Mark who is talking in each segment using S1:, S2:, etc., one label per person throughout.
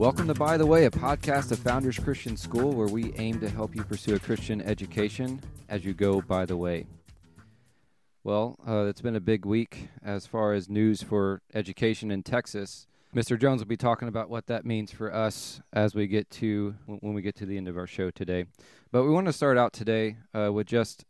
S1: Welcome to By the Way, a podcast of Founders Christian School where we aim to help you pursue a Christian education as you go by the way. Well, uh, it's been a big week as far as news for education in Texas. Mr. Jones will be talking about what that means for us as we get to when we get to the end of our show today. But we want to start out today uh, with just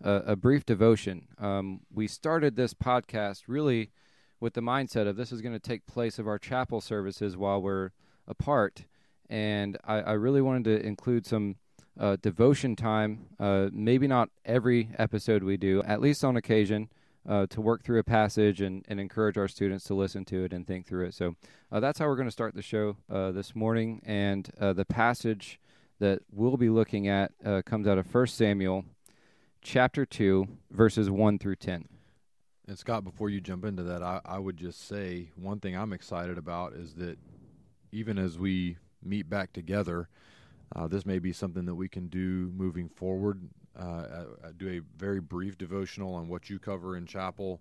S1: a, a brief devotion. Um, we started this podcast really with the mindset of this is going to take place of our chapel services while we're apart. And I, I really wanted to include some uh, devotion time, uh, maybe not every episode we do, at least on occasion, uh, to work through a passage and, and encourage our students to listen to it and think through it. So uh, that's how we're going to start the show uh, this morning. And uh, the passage that we'll be looking at comes out of 1 Samuel chapter 2, verses 1 through 10.
S2: And Scott, before you jump into that, I, I would just say one thing I'm excited about is that even as we meet back together, uh, this may be something that we can do moving forward. Uh, do a very brief devotional on what you cover in chapel,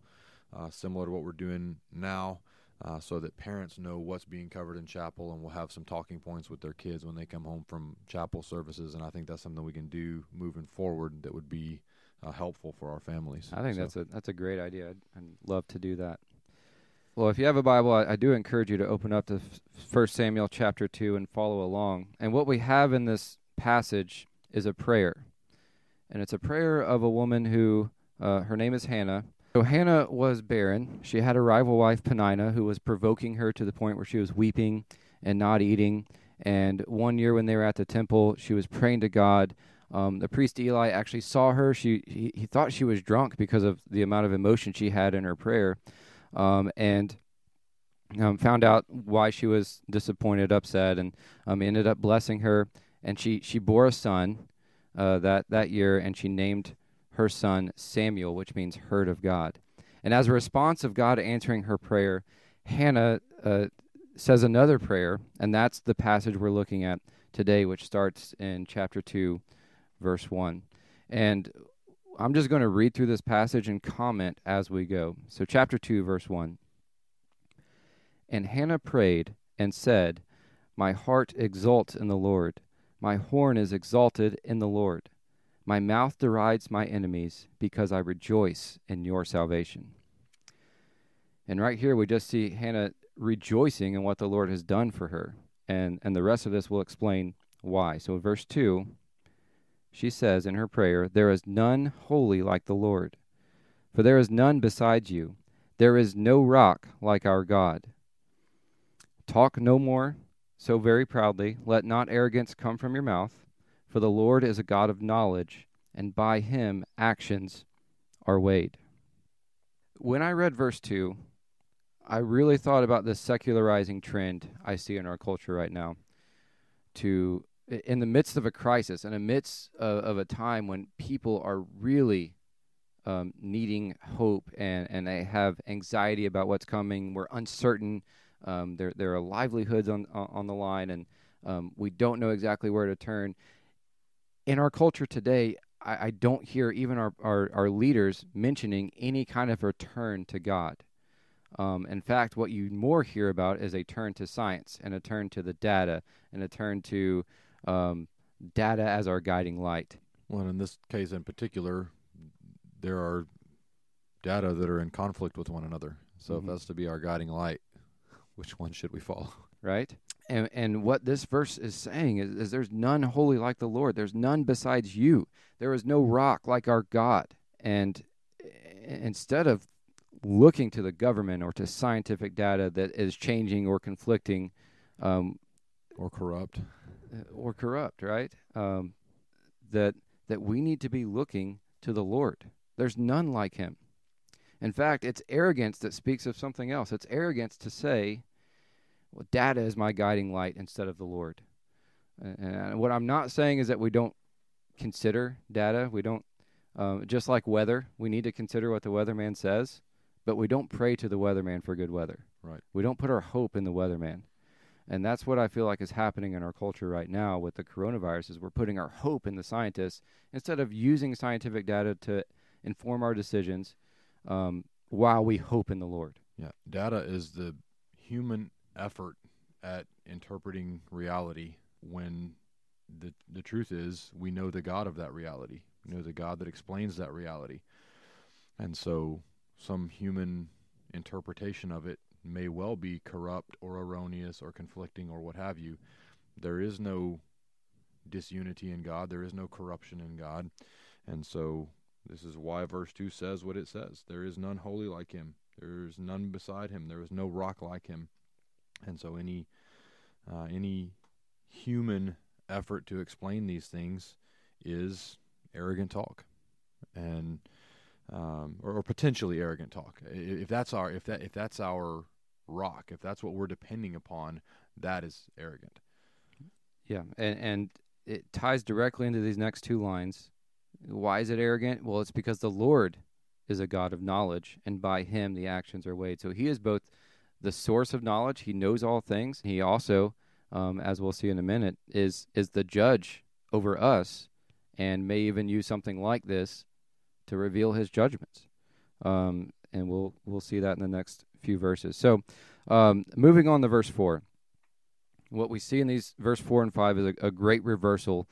S2: uh, similar to what we're doing now, uh, so that parents know what's being covered in chapel and we'll have some talking points with their kids when they come home from chapel services. And I think that's something we can do moving forward that would be uh, helpful for our families.
S1: I think so. that's a that's a great idea. I'd, I'd love to do that. Well, if you have a Bible, I, I do encourage you to open up to First Samuel chapter 2 and follow along. And what we have in this passage is a prayer. And it's a prayer of a woman who, uh, her name is Hannah. So Hannah was barren. She had a rival wife, Peninnah, who was provoking her to the point where she was weeping and not eating. And one year when they were at the temple, she was praying to God. Um, the priest Eli actually saw her. She he, he thought she was drunk because of the amount of emotion she had in her prayer um, and um, found out why she was disappointed, upset, and um, ended up blessing her. And she, she bore a son uh, that, that year, and she named her son Samuel, which means heard of God. And as a response of God answering her prayer, Hannah uh, says another prayer, and that's the passage we're looking at today, which starts in chapter 2, verse 1. And I'm just going to read through this passage and comment as we go. So, chapter 2, verse 1. And Hannah prayed and said, My heart exults in the Lord. My horn is exalted in the Lord. My mouth derides my enemies because I rejoice in your salvation. And right here, we just see Hannah rejoicing in what the Lord has done for her. And, and the rest of this will explain why. So, verse 2 she says in her prayer, There is none holy like the Lord. For there is none besides you. There is no rock like our God. Talk no more so very proudly. Let not arrogance come from your mouth. For the Lord is a God of knowledge, and by him actions are weighed. When I read verse 2, I really thought about this secularizing trend I see in our culture right now to in the midst of a crisis, in the midst of, of a time when people are really um, needing hope and, and they have anxiety about what's coming, we're uncertain. Um, there, there are livelihoods on, on the line, and um, we don't know exactly where to turn. In our culture today, I, I don't hear even our, our, our, leaders mentioning any kind of return to God. Um, in fact, what you more hear about is a turn to science and a turn to the data and a turn to um, data as our guiding light.
S2: Well, in this case in particular, there are data that are in conflict with one another. So mm-hmm. if that's to be our guiding light, which one should we follow?
S1: Right? And and what this verse is saying is, is there's none holy like the Lord. There's none besides you. There is no rock like our God. And instead of looking to the government or to scientific data that is changing or conflicting, um,
S2: or corrupt,
S1: uh, or corrupt, right? Um, that that we need to be looking to the Lord. There's none like Him. In fact, it's arrogance that speaks of something else. It's arrogance to say, "Well, data is my guiding light instead of the Lord." And what I'm not saying is that we don't consider data. We don't, um, just like weather, we need to consider what the weatherman says, but we don't pray to the weatherman for good weather.
S2: Right.
S1: We don't put our hope in the weatherman. And that's what I feel like is happening in our culture right now with the coronavirus is we're putting our hope in the scientists instead of using scientific data to inform our decisions um, while we hope in the Lord.
S2: Yeah, data is the human effort at interpreting reality when the the truth is we know the God of that reality. We know the God that explains that reality. And so some human interpretation of it may well be corrupt or erroneous or conflicting or what have you. There is no disunity in God, there is no corruption in God. And so this is why verse 2 says what it says. There is none holy like him. There is none beside him. There is no rock like him. And so any uh, any human effort to explain these things is arrogant talk. And um, or, or, potentially arrogant talk. If that's our if that if that's our rock, if that's what we're depending upon, that is arrogant.
S1: Yeah, and and it ties directly into these next two lines. Why is it arrogant? Well, it's because the Lord is a God of knowledge, and by Him the actions are weighed. So He is both the source of knowledge; He knows all things. He also, um, as we'll see in a minute, is is the judge over us, and may even use something like this to reveal his judgments. Um, and we'll we'll see that in the next few verses. So, um, moving on to verse four, what we see in these verse four and five is a, a great reversal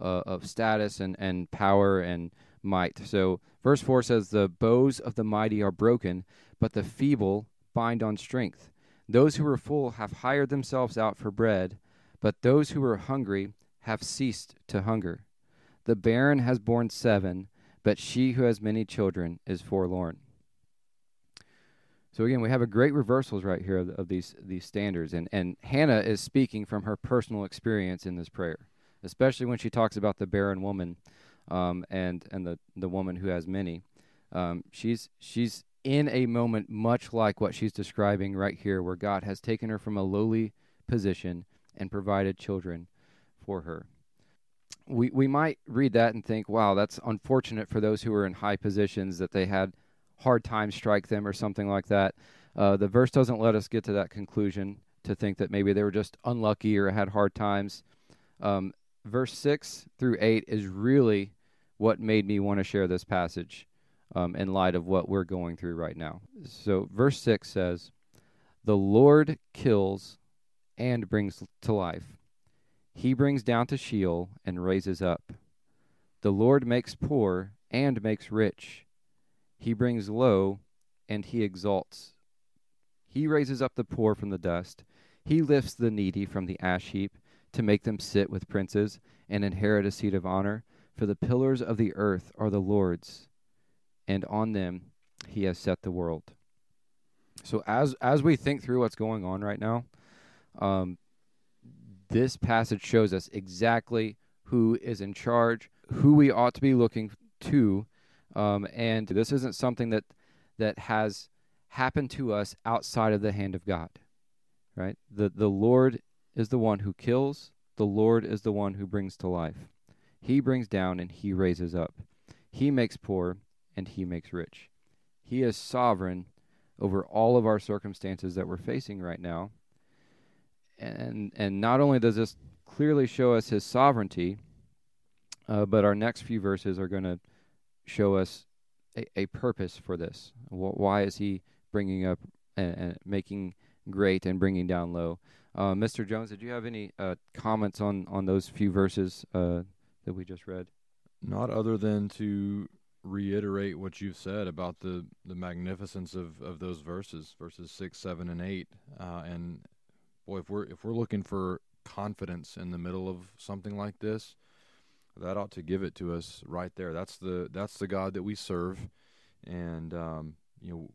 S1: uh, of status and and power and might. So, verse four says, "The bows of the mighty are broken, but the feeble bind on strength. Those who are full have hired themselves out for bread, but those who are hungry have ceased to hunger. The barren has borne seven, but she who has many children is forlorn. So again, we have a great reversals right here of, of, these these standards, and and Hannah is speaking from her personal experience in this prayer, especially when she talks about the barren woman, um, and and the the woman who has many. Um, she's she's in a moment much like what she's describing right here, where God has taken her from a lowly position and provided children for her we we might read that and think, wow, that's unfortunate for those who are in high positions that they had hard times strike them or something like that. Uh, the verse doesn't let us get to that conclusion to think that maybe they were just unlucky or had hard times. Um, verse six through eight is really what made me want to share this passage um, in light of what we're going through right now. So, verse six says, "The Lord kills and brings to life." He brings down to Sheol and raises up. The Lord makes poor and makes rich. He brings low and he exalts. He raises up the poor from the dust. He lifts the needy from the ash heap to make them sit with princes and inherit a seat of honor. For the pillars of the earth are the Lord's, and on them he has set the world. So as as we think through what's going on right now, um, this passage shows us exactly who is in charge, who we ought to be looking to, um, and this isn't something that that has happened to us outside of the hand of God. Right? The the Lord is the one who kills, the Lord is the one who brings to life. He brings down and he raises up. He makes poor and he makes rich. He is sovereign over all of our circumstances that we're facing right now and and not only does this clearly show us his sovereignty, uh, but our next few verses are going to show us a, a, purpose for this. why is he bringing up and, and, making great and bringing down low? Uh, Mr. Jones, did you have any uh, comments on on those few verses uh, that we just read?
S2: Not other than to reiterate what you've said about the, the magnificence of, of those verses, verses six, seven, and eight, uh, and boy, if we're if we're looking for confidence in the middle of something like this, that ought to give it to us right there. That's the that's the God that we serve, and um, you know,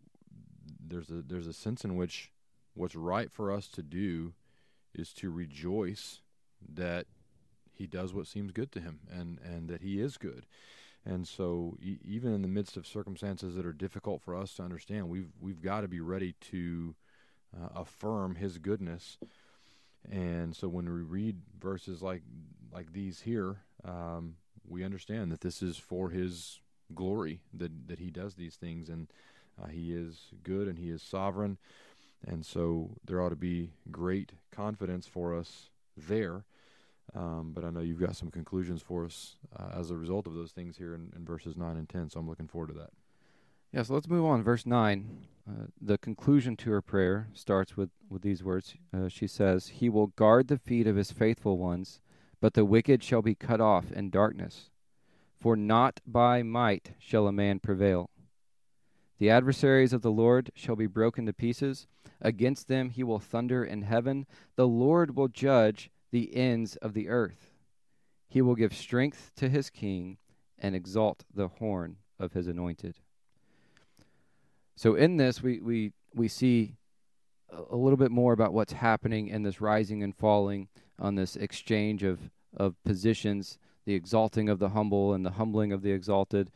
S2: there's a there's a sense in which what's right for us to do is to rejoice that He does what seems good to Him, and and that He is good. And so, e- even in the midst of circumstances that are difficult for us to understand, we've we've got to be ready to uh, affirm His goodness. And so when we read verses like like these here, um, we understand that this is for His glory that that He does these things, and uh, He is good and He is sovereign. And so there ought to be great confidence for us there. Um, but I know you've got some conclusions for us uh, as a result of those things here in, in verses 9 and 10, so I'm looking forward to that.
S1: Yeah, so let's move on. Verse 9. Uh, the conclusion to her prayer starts with, with these words. Uh, she says, He will guard the feet of his faithful ones, but the wicked shall be cut off in darkness. For not by might shall a man prevail. The adversaries of the Lord shall be broken to pieces. Against them he will thunder in heaven. The Lord will judge the ends of the earth. He will give strength to his king and exalt the horn of his anointed. So in this, we we we see a little bit more about what's happening in this rising and falling on this exchange of of positions, the exalting of the humble and the humbling of the exalted.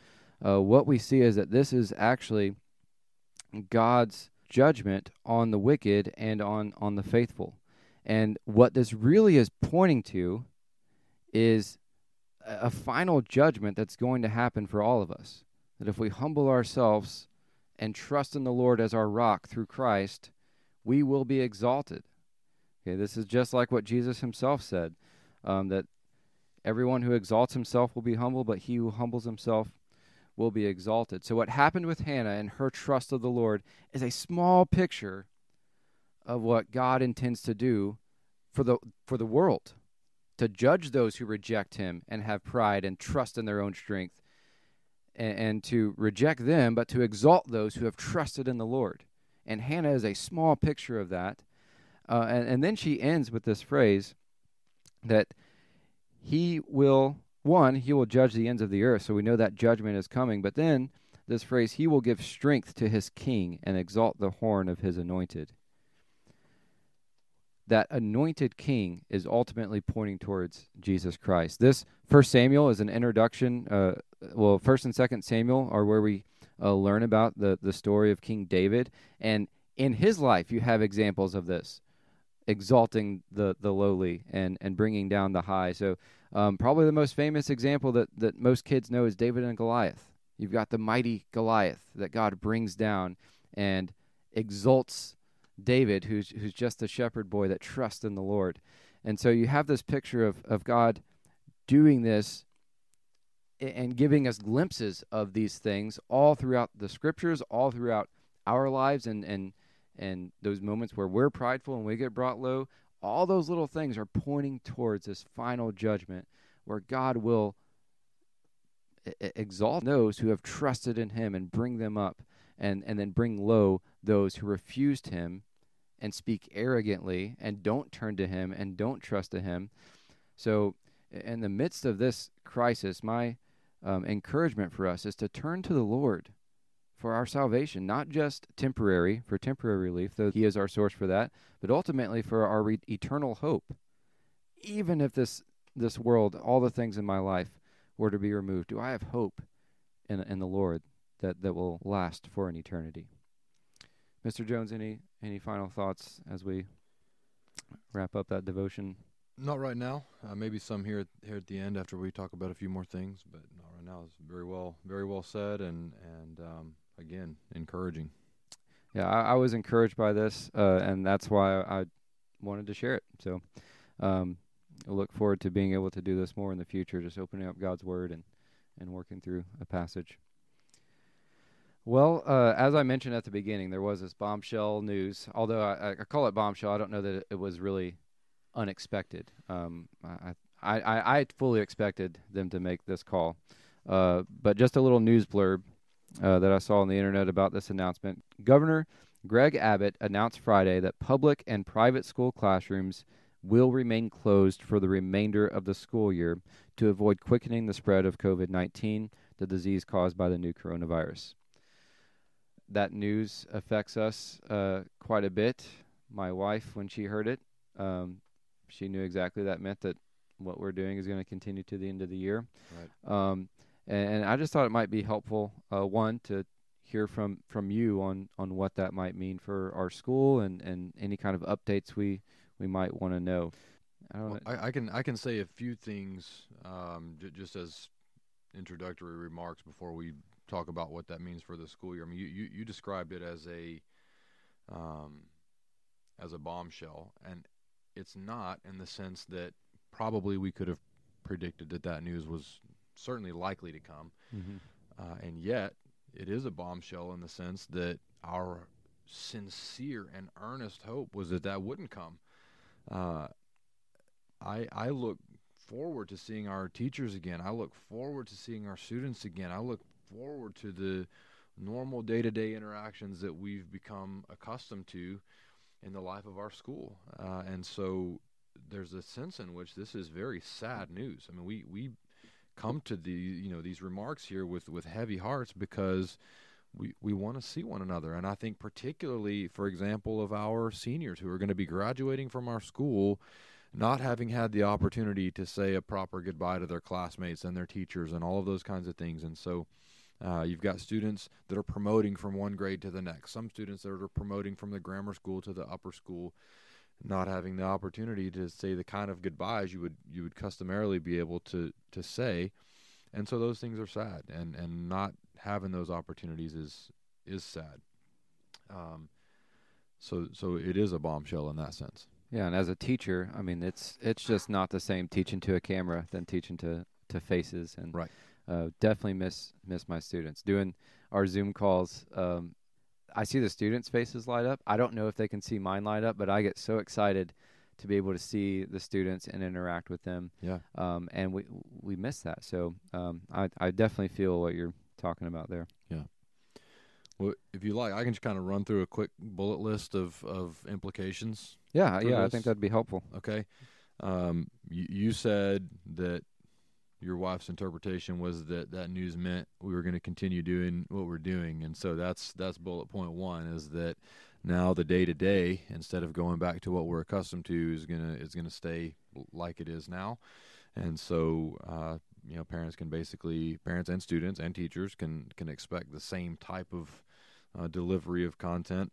S1: Uh, what we see is that this is actually God's judgment on the wicked and on on the faithful. And what this really is pointing to is a final judgment that's going to happen for all of us. That if we humble ourselves and trust in the Lord as our rock through Christ, we will be exalted. Okay, this is just like what Jesus himself said um, that everyone who exalts himself will be humble, but he who humbles himself will be exalted. So, what happened with Hannah and her trust of the Lord is a small picture of what God intends to do for the, for the world to judge those who reject him and have pride and trust in their own strength and, and to reject them, but to exalt those who have trusted in the Lord. And Hannah is a small picture of that. Uh, and, and then she ends with this phrase that he will, one, he will judge the ends of the earth. So we know that judgment is coming. But then this phrase, he will give strength to his king and exalt the horn of his anointed. That anointed king is ultimately pointing towards Jesus Christ. This First Samuel is an introduction uh, well, First and Second Samuel are where we uh, learn about the the story of King David, and in his life you have examples of this, exalting the the lowly and and bringing down the high. So um, probably the most famous example that that most kids know is David and Goliath. You've got the mighty Goliath that God brings down and exalts David, who's who's just a shepherd boy that trusts in the Lord. And so you have this picture of of God doing this and giving us glimpses of these things all throughout the scriptures, all throughout our lives, and and and those moments where we're prideful and we get brought low. All those little things are pointing towards this final judgment where God will exalt those who have trusted in Him and bring them up, and and then bring low those who refused Him and speak arrogantly and don't turn to Him and don't trust to Him. So, in the midst of this crisis, my um, encouragement for us is to turn to the Lord for our salvation, not just temporary, for temporary relief, though He is our source for that, but ultimately for our re- eternal hope. Even if this, this world, all the things in my life, were to be removed, do I have hope in, in the Lord that, that will last for an eternity? Mr. Jones, any, any final thoughts as we wrap up that devotion?
S2: Not right now. Uh, maybe some here at, here at the end after we talk about a few more things, but not right now. It's very well very well said and and um, again encouraging.
S1: Yeah, I, I, was encouraged by this, uh, and that's why I wanted to share it. So, um, I look forward to being able to do this more in the future, just opening up God's Word and and working through a passage. Well, uh, as I mentioned at the beginning, there was this bombshell news. Although I, I call it bombshell, I don't know that it was really unexpected. Um, I, I, I fully expected them to make this call. Uh, but just a little news blurb uh, that I saw on the internet about this announcement. Governor Greg Abbott announced Friday that public and private school classrooms will remain closed for the remainder of the school year to avoid quickening the spread of COVID 19, the disease caused by the new coronavirus. That news affects us uh, quite a bit. My wife, when she heard it, um, she knew exactly that meant that what we're doing is going to continue to the end of the year.
S2: Right.
S1: Um, and, and, I just thought it might be helpful, uh, one, to hear from, from you on, on what that might mean for our school and, and any kind of updates we, we might want to know.
S2: I, well, I, I, can I can say a few things um, j- just as introductory remarks before we talk about what that means for the school year. I mean, you, you, you described it as a um, as a bombshell, and it's not in the sense that probably we could have predicted that that news was certainly likely to come,
S1: mm-hmm.
S2: uh, and yet it is a bombshell in the sense that our sincere and earnest hope was that that wouldn't come. Uh, I I look forward to seeing our teachers again. I look forward to seeing our students again. I look forward to the normal day-to-day interactions that we've become accustomed to in the life of our school. Uh, and so there's a sense in which this is very sad news. I mean, we we come to the you know these remarks here with with heavy hearts because we we want to see one another and i think particularly for example of our seniors who are going to be graduating from our school not having had the opportunity to say a proper goodbye to their classmates and their teachers and all of those kinds of things and so uh, you've got students that are promoting from one grade to the next. Some students that are promoting from the grammar school to the upper school not having the opportunity to say the kind of goodbyes you would you would customarily be able to to say. And so those things are sad and and not having those opportunities is is sad. Um so so it is a bombshell in that sense.
S1: Yeah, and as a teacher, I mean, it's it's just not the same teaching to a camera than teaching to to faces, and
S2: Right.
S1: Uh, definitely miss miss my students doing our Zoom calls. Um, I see the students' faces light up. I don't know if they can see mine light up, but I get so excited to be able to see the students and interact with them.
S2: yeah
S1: Um, and we we miss that. So um, I I definitely feel what you're talking about there. Yeah.
S2: Well if you like i can just kind of run through a quick bullet list of of implications
S1: Yeah, yeah, I think that'd be helpful.
S2: okay um you, you said that your wife's interpretation was that that news meant we were going to continue doing what we're doing and so that's that's bullet point one is that now the day to day instead of going back to what we're accustomed to is gonna is gonna stay like it is now and so uh, you know parents can basically parents and students and teachers can can expect the same type of uh, delivery of content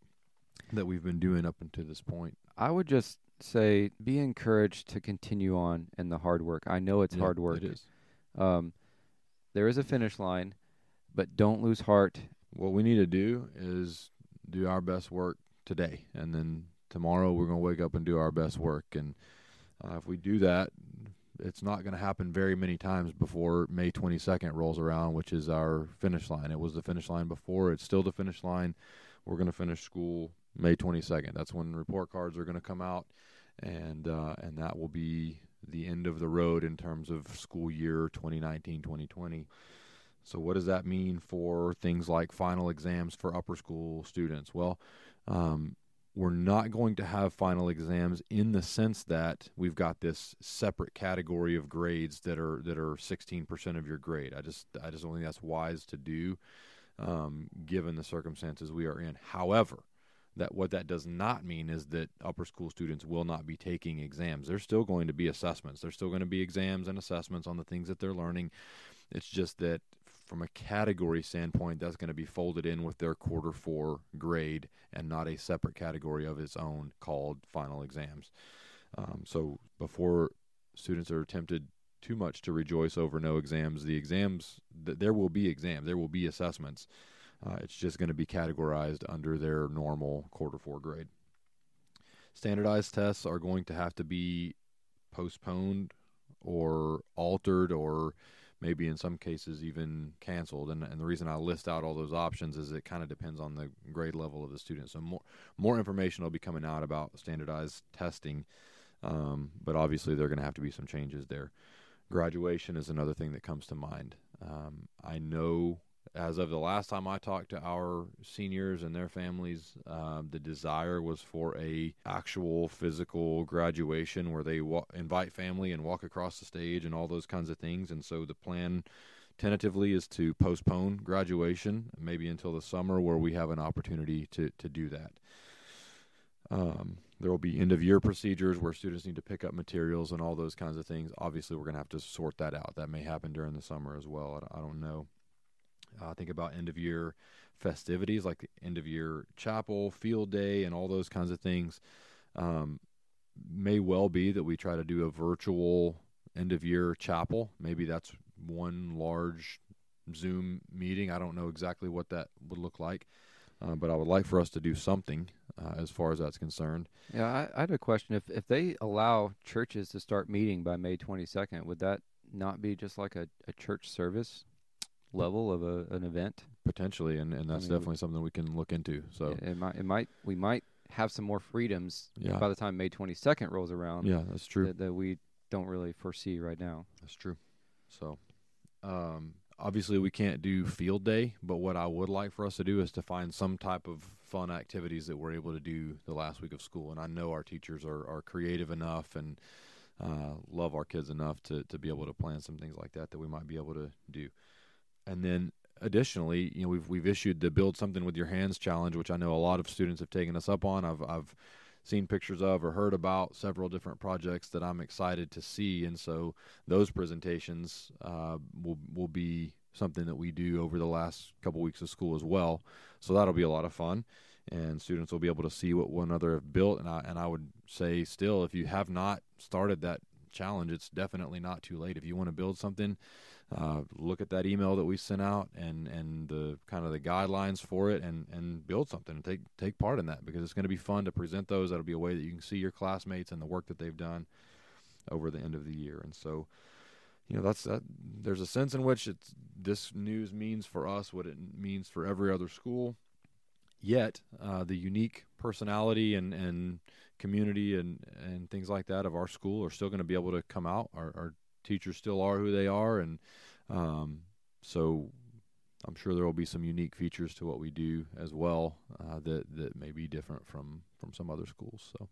S2: that we've been doing up until this point
S1: I would just say be encouraged to continue on in the hard work. I know it's
S2: Yeah,
S1: hard work.
S2: it is
S1: Um, there is a finish line, but don't lose heart.
S2: what we need to do is do our best work today and then tomorrow we're going to wake up and do our best work. And uh, if we do that it's not going to happen very many times before May 22nd rolls around which is our finish line. It was the finish line before. It's still the finish line. We're going to finish school May 22nd that's when report cards are going to come out and uh, and that will be the end of the road in terms of school year 2019-2020 so, what does that mean for things like final exams for upper school students? Well, um, we're not going to have final exams in the sense that we've got this separate category of grades that are that are 16% of your grade. I just I just don't think that's wise to do, um, given the circumstances we are in. However, that what that does not mean is that upper school students will not be taking exams. There's still going to be assessments. There's still going to be exams and assessments on the things that they're learning. It's just that from a category standpoint, that's going to be folded in with their quarter four grade and not a separate category of its own called final exams. Um, so before students are tempted too much to rejoice over no exams, the exams, th- there will be exams, there will be assessments. Uh, it's just going to be categorized under their normal quarter four grade. Standardized tests are going to have to be postponed or altered or maybe in some cases even canceled. And, and the reason I list out all those options is it kind of depends on the grade level of the student. So more more information will be coming out about standardized testing, um, but obviously there are going to have to be some changes there. Graduation is another thing that comes to mind. Um, I know as of the last time I talked to our seniors and their families, um, the desire was for a actual physical graduation where they wa- invite family and walk across the stage and all those kinds of things. And so the plan tentatively is to postpone graduation maybe until the summer where we have an opportunity to, to do that. Um, there will be end of year procedures where students need to pick up materials and all those kinds of things. Obviously, we're going to have to sort that out. That may happen during the summer as well. I, I don't know. Uh, think about end of year festivities like end of year chapel, field day, and all those kinds of things. Um, may well be that we try to do a virtual end of year chapel. Maybe that's one large Zoom meeting. I don't know exactly what that would look like, uh, but I would like for us to do something uh, as far as that's concerned.
S1: Yeah, I, I had a question. If if they allow churches to start meeting by May 22nd, would that not be just like a, a church service? Level of a, an event.
S2: potentially, and, and that's
S1: mean, we-
S2: definitely something we can look into. So
S1: it, it might it might we might have some more freedoms
S2: Yeah.
S1: by the time May 22nd rolls around
S2: yeah, that's true.
S1: that, that we don't really foresee right now.
S2: That's true. So, um, obviously, we can't do field day, but what I would like for us to do is to find some type of fun activities that we're able to do the last week of school. And I know our teachers are, are creative enough and uh, love our kids enough to, to be able to plan some things like that that we might be able to do. And then additionally, you know, we've we've issued the build something with your hands challenge, which I know a lot of students have taken us up on. I've I've seen pictures of or heard about several different projects that I'm excited to see, and so those presentations uh, will will be something that we do over the last couple weeks of school as well. So that'll be a lot of fun, and students will be able to see what one another have built. And I and I would say still, if you have not started that challenge, it's definitely not too late. If you want to build something, uh, look at that email that we sent out and and the kind of the guidelines for it and and build something and take take part in that because it's going to be fun to present those. That'll be a way that you can see your classmates and the work that they've done over the end of the year. And so you know that's that there's a sense in which it's this news means for us what it means for every other school. Yet uh, the unique personality and and community and and things like that of our school are still going to be able to come out teachers still are who they are and um, so I'm sure there will be some unique features to what we do as well uh, that that may be different from from some other schools. So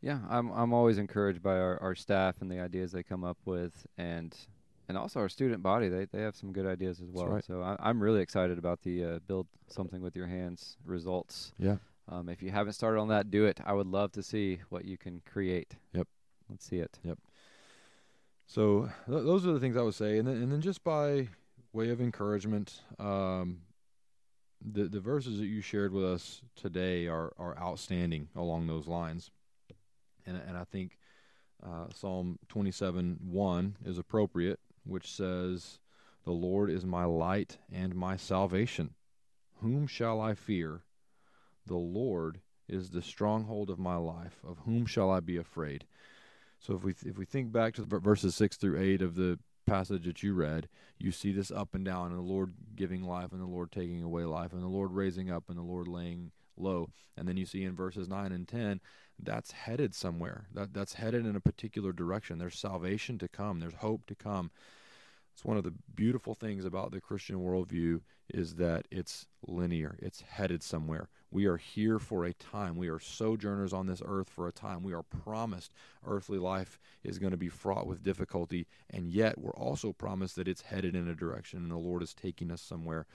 S1: Yeah, I'm I'm always encouraged by our, our staff and the ideas they come up with, and and also our student body. They they have some good ideas as well.
S2: right.
S1: So I, I'm really excited about the uh, build something with your hands results.
S2: yeah,
S1: Um, if you haven't started on that, do it. I would love to see what you can create.
S2: Yep.
S1: Let's see it.
S2: So th- those are the things I would say, and then and then just by way of encouragement, um, the the verses that you shared with us today are are outstanding along those lines, and and I think uh, Psalm twenty seven one is appropriate, which says, "The Lord is my light and my salvation; whom shall I fear? The Lord is the stronghold of my life; of whom shall I be afraid?" So if we th- if we think back to verses six through eight of the passage that you read, you see this up and down, and the Lord giving life, and the Lord taking away life, and the Lord raising up, and the Lord laying low. And then you see in verses nine and ten, that's headed somewhere. That that's headed in a particular direction. There's salvation to come. There's hope to come. It's one of the beautiful things about the Christian worldview is that it's linear. It's headed somewhere. We are here for a time. We are sojourners on this earth for a time. We are promised earthly life is going to be fraught with difficulty, and yet we're also promised that it's headed in a direction and the Lord is taking us somewhere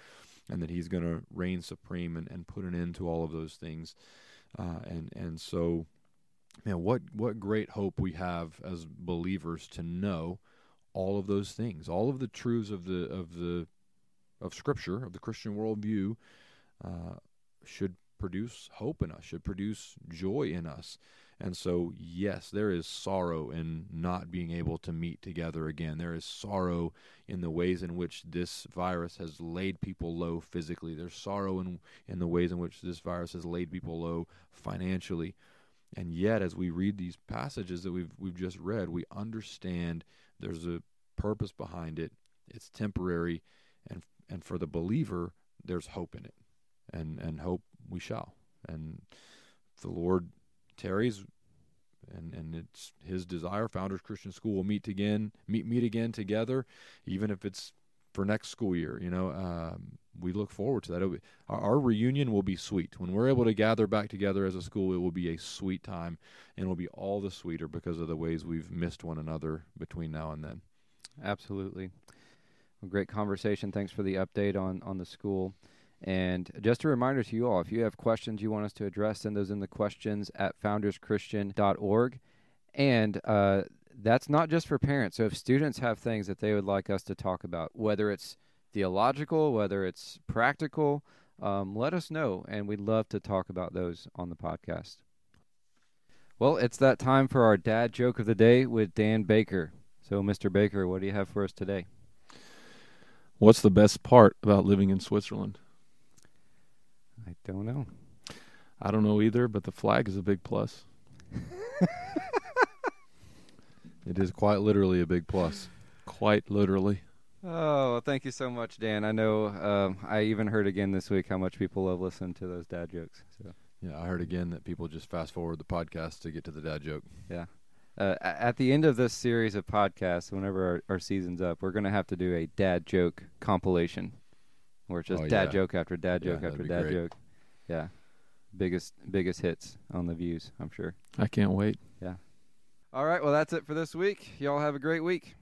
S2: and that He's going to reign supreme and, and put an end to all of those things. Uh, and and so, man, what what great hope we have as believers to know all of those things, all of the truths of the of the of Scripture of the Christian worldview uh, should produce hope in us, should produce joy in us. And so, yes, there is sorrow in not being able to meet together again. There is sorrow in the ways in which this virus has laid people low physically. There's sorrow in in the ways in which this virus has laid people low financially. And yet, as we read these passages that we've we've just read, we understand there's a purpose behind it. It's temporary, and and for the believer, there's hope in it, and and hope we shall. And the Lord tarries, and and it's His desire. Founders Christian School will meet again, meet meet again together, even if it's for next school year. You know, um, we look forward to that. Be- our, our reunion will be sweet when we're able to gather back together as a school. It will be a sweet time, and it will be all the sweeter because of the ways we've missed one another between now and then.
S1: Absolutely. Great conversation. Thanks for the update on, on the school. And just a reminder to you all if you have questions you want us to address, send those in the questions at founderschristian.org. And uh, that's not just for parents. So if students have things that they would like us to talk about, whether it's theological, whether it's practical, um, let us know. And we'd love to talk about those on the podcast. Well, it's that time for our dad joke of the day with Dan Baker. So, Mr. Baker, what do you have for us today?
S3: What's the best part about living in Switzerland?
S1: I don't know.
S3: I don't know either, but the flag is a big plus.
S2: It is quite literally a big plus.
S3: Quite literally.
S1: Oh, well, thank you so much, Dan. I know um, I even heard again this week how much people love listening to those dad jokes. So
S2: Yeah, I heard again that people just fast forward the podcast to get to the dad joke.
S1: yeah. Uh, at the end of this series of podcasts, whenever our, our season's up, we're gonna have to do a dad joke compilation, where it's just
S2: Oh,
S1: dad
S2: yeah.
S1: joke after dad
S2: Yeah,
S1: joke
S2: that'd
S1: after
S2: be
S1: dad
S2: great.
S1: joke. Yeah, biggest biggest hits on the views, I'm sure.
S3: I can't wait. Yeah.
S1: All right, well that's it for this week. Y'all have a great week.